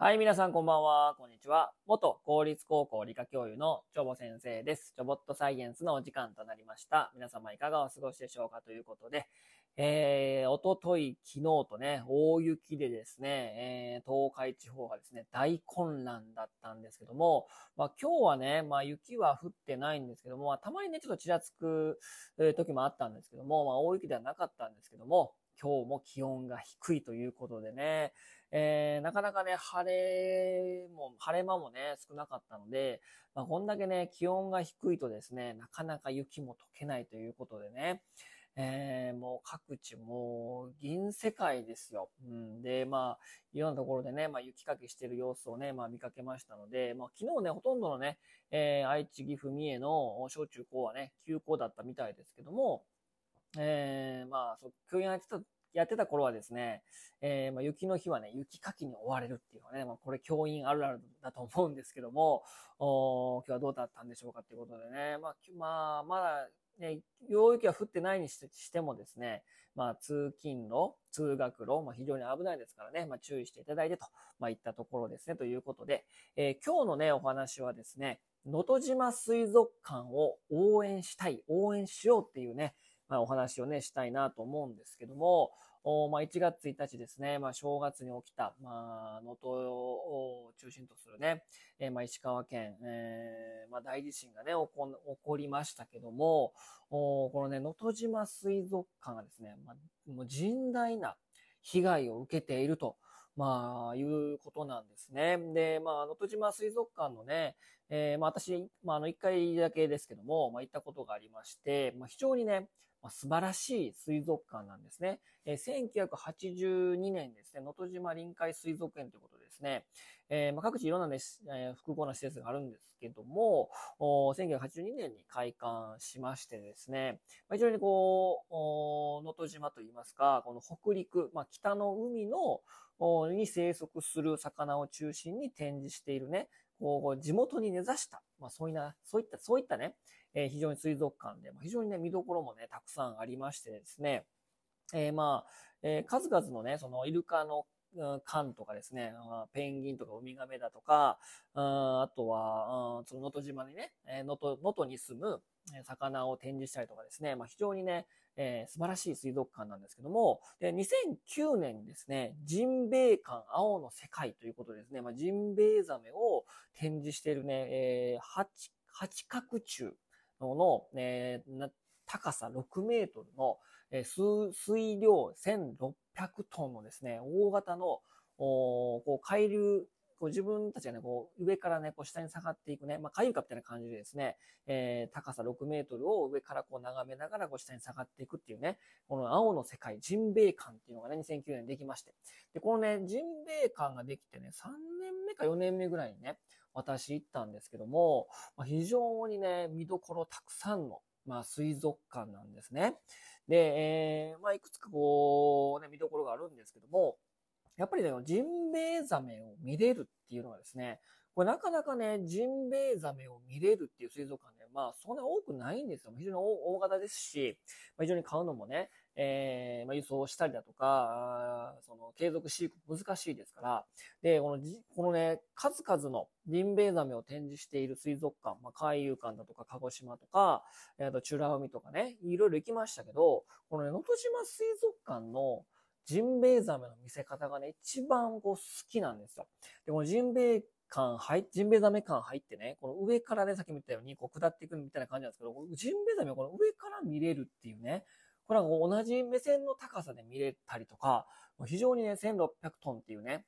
はい、皆さんこんばんは。こんにちは。元公立高校理科教諭のチョボ先生です。チョボットサイエンスのお時間となりました。皆様いかがお過ごしでしょうかということで、えー、おととい、昨日とね、大雪でですね、えー、東海地方がですね、大混乱だったんですけども、まあ今日はね、まあ雪は降ってないんですけども、まあ、たまにね、ちょっとちらつく、時もあったんですけども、まあ大雪ではなかったんですけども、今日も気温が低いということでね、えー、なかなかね、晴れも、晴れ間もね、少なかったので、まあ、こんだけね、気温が低いとですね、なかなか雪も溶けないということでね、えー、もう各地もう銀世界ですよ。うん、で、まあ、いろんなところでね、まあ雪かきしてる様子をね、まあ見かけましたので、まあ昨日ね、ほとんどのね、えー、愛知、岐阜、三重の小中高はね、休校だったみたいですけども、えー、まあ、そう、教員やってたやってた頃はですね、えー、まあ、雪の日はね、雪かきに追われるっていうのはね、まあ、これ教員あるあるだと思うんですけども、お今日はどうだったんでしょうかっていうことでね、まあ、まあ、まだ、ね、大雪は降ってないにしてもですね、まあ、通勤路、通学路、まあ、非常に危ないですからね、まあ、注意していただいてと、まあ、いったところですね、ということで、えー、今日のね、お話はですね、能登島水族館を応援したい、応援しようっていうね、まあ、お話をね、したいなと思うんですけども、おまあ、1月1日ですね、まあ、正月に起きた、まあ、能登を中心とするね、えー、まあ、石川県、えー、まあ、大地震がね、起こ、起こりましたけども、おこのね、能登島水族館がですね、まあ、もう甚大な被害を受けていると、まあ、いうことなんですね。で、まあ、能登島水族館のね、えー、まあ、私、まあ、あの、一回だけですけども、まあ、行ったことがありまして、まあ、非常にね、まあ、素晴らしい水族館なんですね。えー、1982年ですね、能登島臨海水族園ということでですね、えー、まあ、各地いろんなね、えー、複合な施設があるんですけども、1982年に開館しましてですね、まあ、非常にこう、能登島といいますか、この北陸、まあ、北の海の、に生息する魚を中心に展示しているね、こう、地元に根ざした、まあそういった、そういった、そういったね、えー、非常に水族館で、まあ、非常にね、見どころもね、たくさんありましてですね、えー、まあ、えー、数々のね、そのイルカの缶とかですね、ペンギンとかウミガメだとか、あとは、その能登島にね、能登、能登に住む魚を展示したりとかですね、まあ、非常にね、えー、素晴らしい水族館なんですけども、で2009年にですね、ジンベエ館青の世界ということでですね、まあ、ジンベエザメを展示しているね、えー、八、八角柱の、えー、高さ6メートルの、えー、水量1600トンのですね、大型の、おこう海流こう自分たちがね、こう上からね、こう下に下がっていくね、まあ、海床みたいな感じでですね、えー、高さ6メートルを上からこう眺めながらこう下に下がっていくっていうね、この青の世界、ジンベエ館っていうのがね、2009年できまして。で、このね、ジンベエ館ができてね、3年目か4年目ぐらいにね、私行ったんですけども、まあ、非常にね、見どころたくさんの、まあ、水族館なんですね。で、えー、まあ、いくつかこう、ね、見どころがあるんですけども、やっぱりね、ジンベエザメを見れるっていうのはですね、これなかなかね、ジンベエザメを見れるっていう水族館ね、まあそんな多くないんですよ。非常に大型ですし、まあ、非常に買うのもね、えー、まあ、輸送したりだとか、その継続飼育難しいですから、で、このこのね、数々のジンベエザメを展示している水族館、まあ、海遊館だとか鹿児島とか、えっ、と、美ら海とかね、いろいろ行きましたけど、このね、能登島水族館のジンベエザメの見せ方がね、一番こう好きなんですよ。で、このジンベエ感入ジンベエザメ感入ってね、この上からね、さっきも言ったように、こう下っていくみたいな感じなんですけど、ジンベエザメをこの上から見れるっていうね、これは同じ目線の高さで見れたりとか、非常にね、1600トンっていうね、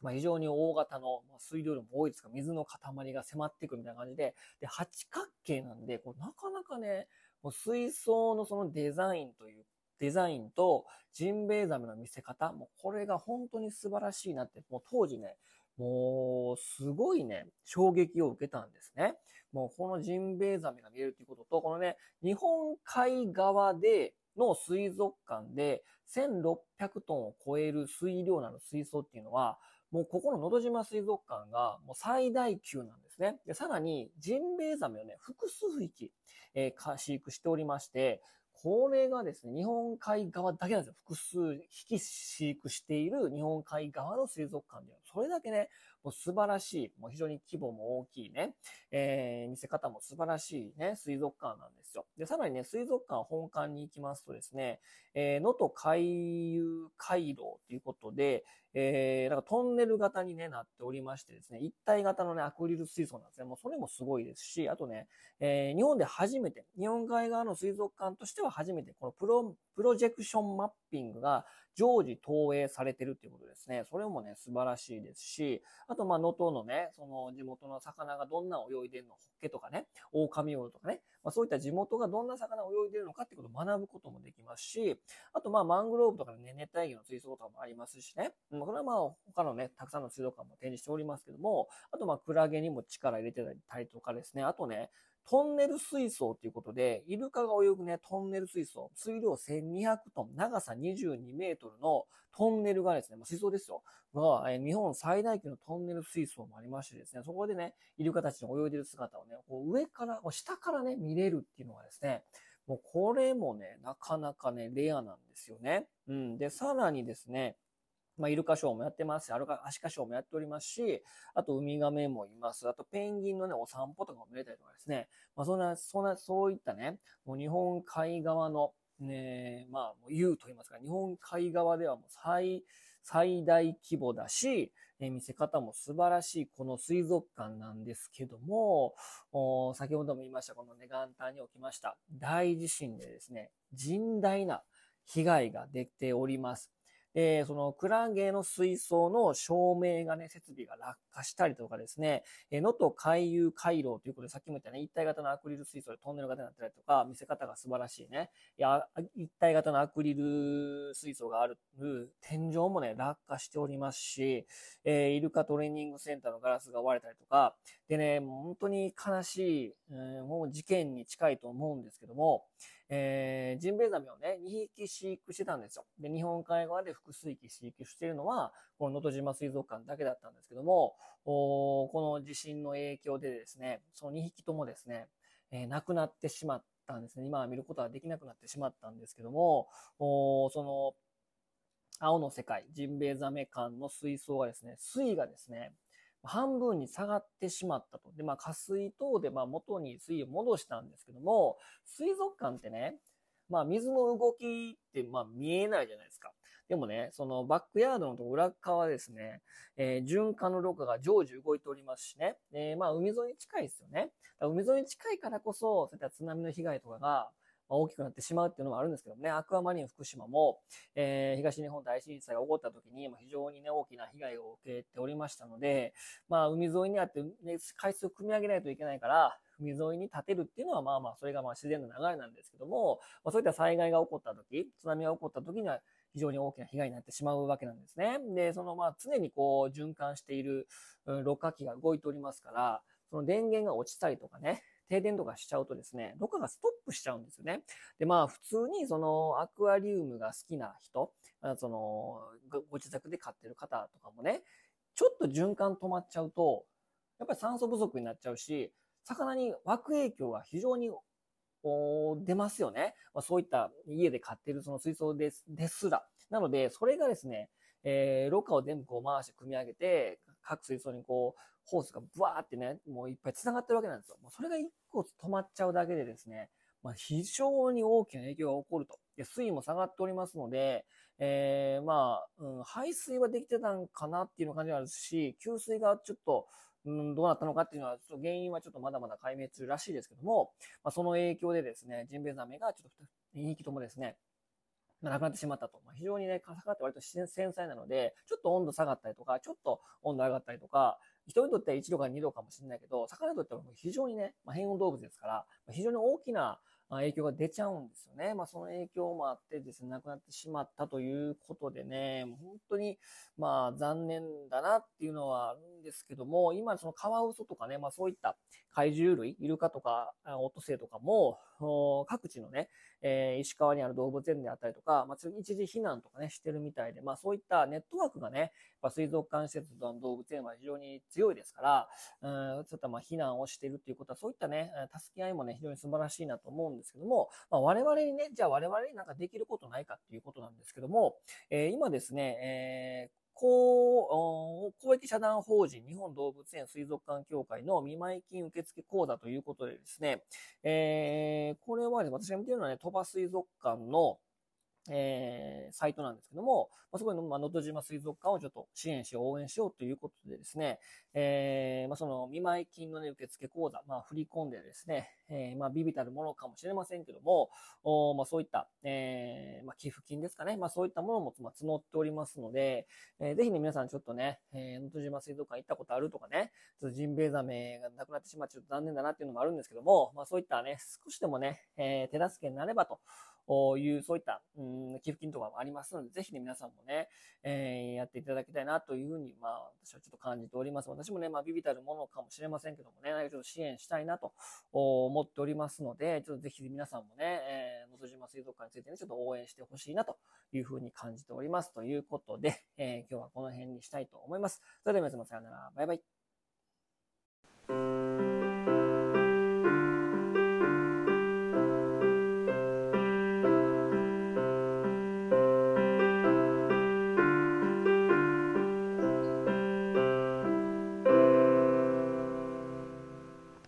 まあ、非常に大型の、ま、水量量も多いですが、水の塊が迫っていくみたいな感じで、で、八角形なんで、こうなかなかね、もう水槽のそのデザインというデザインとジンベエザメの見せ方、もうこれが本当に素晴らしいなって、もう当時ね、もうすごいね、衝撃を受けたんですね。もうこのジンベエザメが見えるということと、このね、日本海側での水族館で1600トンを超える水量なの水槽っていうのは、もうここののど島水族館がもう最大級なんですね。でさらに、ジンベエザメをね、複数匹、えー、飼育しておりまして、これがですね、日本海側だけなんですよ。複数匹飼育している日本海側の水族館では。それだけね、もう素晴らしい、もう非常に規模も大きいね、えー、見せ方も素晴らしいね、水族館なんですよ。で、さらにね、水族館本館に行きますとですね、えー、能登海遊回廊ということで、えー、なんかトンネル型に、ね、なっておりましてですね、一体型のね、アクリル水槽なんですね。もうそれもすごいですし、あとね、えー、日本で初めて、日本海側の水族館としては初めて、このプロ、プロジェクションマッピングが常時投影されてるっていうことですね。それもね、素晴らしいですし、あと、まあ、能登のね、その地元の魚がどんな泳いでるの、ホッケとかね、狼魚とかね、まあ、そういった地元がどんな魚を泳いでるのかってことを学ぶこともできますし、あと、まあ、マングローブとかね、熱帯魚の水槽とかもありますしね、これはまあ、他のね、たくさんの水族館も展示しておりますけども、あと、まあ、クラゲにも力入れてたりとかですね、あとね、トンネル水槽ということで、イルカが泳ぐね、トンネル水槽、水量1200トン、長さ22メートルのトンネルがですね、まあ、水槽ですよ。が、え日本最大級のトンネル水槽もありましてですね、そこでね、イルカたちの泳いでる姿をね、こう上から、下からね、見れるっていうのがですね、もうこれもね、なかなかね、レアなんですよね。うん。で、さらにですね、まあ、イルカショーもやってますし、アルカ、アシカショーもやっておりますし、あとウミガメもいます。あとペンギンのね、お散歩とかも見れたりとかですね。まあ、そんな、そんな、そういったね、もう日本海側の、ね、まあ、言うと言いますか、日本海側ではもう最、最大規模だし、え見せ方も素晴らしいこの水族館なんですけども、先ほども言いましたこのね、元旦に起きました大地震でですね、甚大な被害が出ております。えー、そのクラゲの水槽の照明がね、設備が落下したりとかですね、えー、能登海遊回廊ということで、さっきも言ったね、一体型のアクリル水槽でトンネル型になってたりとか、見せ方が素晴らしいね。いや、一体型のアクリル水槽がある、天井もね、落下しておりますし、えー、イルカトレーニングセンターのガラスが割れたりとか、でね、本当に悲しい、えー、もう事件に近いと思うんですけども、えー、ジンベエザメをね、2匹飼育してたんですよ。で、日本海側で複数匹飼育しているのは、この能登島水族館だけだったんですけども、おこの地震の影響でですね、その2匹ともですね、えー、亡くなってしまったんですね。今は見ることはできなくなってしまったんですけども、おその、青の世界、ジンベエザメ館の水槽がですね、水位がですね、半分に下がってしまったと。で、まあ、下水等で、まあ、元に水位を戻したんですけども、水族館ってね、まあ、水の動きって、まあ、見えないじゃないですか。でもね、そのバックヤードの裏側ですね、えー、循環のろ過が常時動いておりますしね、えー、まあ、海沿いに近いですよね。海沿いに近いからこそ、そういった津波の被害とかが、大きくなってしまうっていうのもあるんですけどね、アクアマリン福島も、えー、東日本大震災が起こった時に、非常にね、大きな被害を受けておりましたので、まあ、海沿いにあって、ね、海水を汲み上げないといけないから、海沿いに建てるっていうのは、まあまあ、それがまあ自然な流れなんですけども、まあ、そういった災害が起こった時、津波が起こった時には、非常に大きな被害になってしまうわけなんですね。で、そのまあ常にこう循環している、うん、ろ過器が動いておりますから、その電源が落ちたりとかね、停電とかしちゃうとですね、ろ過がストップしちゃうんですよね。で、まあ普通にそのアクアリウムが好きな人、そのご自宅で飼ってる方とかもね、ちょっと循環止まっちゃうと、やっぱり酸素不足になっちゃうし、魚に湧く影響が非常に出ますよね。まあ、そういった家で飼ってるその水槽ですですら。なので、それがですね、えー、ろ過を全部こう回して組み上げて、各水槽にこう、ホースがブワーってね、もういっぱい繋がってるわけなんですよ。もうそれが一個止まっちゃうだけでですね、まあ、非常に大きな影響が起こると。で水位も下がっておりますので、えー、まあ、うん、排水はできてたんかなっていう感じがあるし、給水がちょっと、うん、どうなったのかっていうのは、ちょっと原因はちょっとまだまだ解明中らしいですけども、まあ、その影響でですね、ジンベエザメがちょっと2匹ともですね、まあ、亡くなってしまったと。まあ、非常にね、魚って割と繊細なので、ちょっと温度下がったりとか、ちょっと温度上がったりとか、人にとっては1度か2度かもしれないけど、魚にとっては非常にね、まあ、変温動物ですから、非常に大きな影響が出ちゃうんですよね。まあ、その影響もあってですね、亡くなってしまったということでね、もう本当に、まあ、残念だなっていうのはあるんですけども、今、そのカワウソとかね、まあ、そういった怪獣類、イルカとか、オットセイとかも、各地のね、えー、石川にある動物園であったりとか、まあ、一時避難とかね、してるみたいで、まあ、そういったネットワークがね、ぱ水族館施設と動物園は非常に強いですから、うん、ちょっとまあ避難をしているということは、そういったね、助け合いもね、非常に素晴らしいなと思うんですけども、まあ、我々にね、じゃあ我々になんかできることないかっていうことなんですけども、えー、今ですね、えー公公益社団法人日本動物園水族館協会の見舞金受付講座ということでですね、えー、これは、ね、私が見てるのはね、鳥羽水族館のえー、サイトなんですけども、まあ、そこに、まあ、能登島水族館をちょっと支援しよう、応援しようということでですね、えー、まあ、その見舞金のね、受付口座、まあ、振り込んでですね、えー、まあ、ビビたるものかもしれませんけども、おまあ、そういった、えー、まあ、寄付金ですかね、まあ、そういったものも、まあ、募っておりますので、えー、ぜひね、皆さんちょっとね、えー、能登島水族館行ったことあるとかね、ちょっとジンベエザメがなくなってしまってちょっと残念だなっていうのもあるんですけども、まあ、そういったね、少しでもね、えー、手助けになればと、いう、そういった、うん、寄付金とかもありますので、ぜひね、皆さんもね、えー、やっていただきたいなというふうに、まあ、私はちょっと感じております。私もね、まあ、ビビたるものかもしれませんけどもね、ちょっと支援したいなと思っておりますので、ちょっとぜひ皆さんもね、えー、の島水族館についてね、ちょっと応援してほしいなというふうに感じております。ということで、えー、今日はこの辺にしたいと思います。それでは皆様さようなら。バイバイ。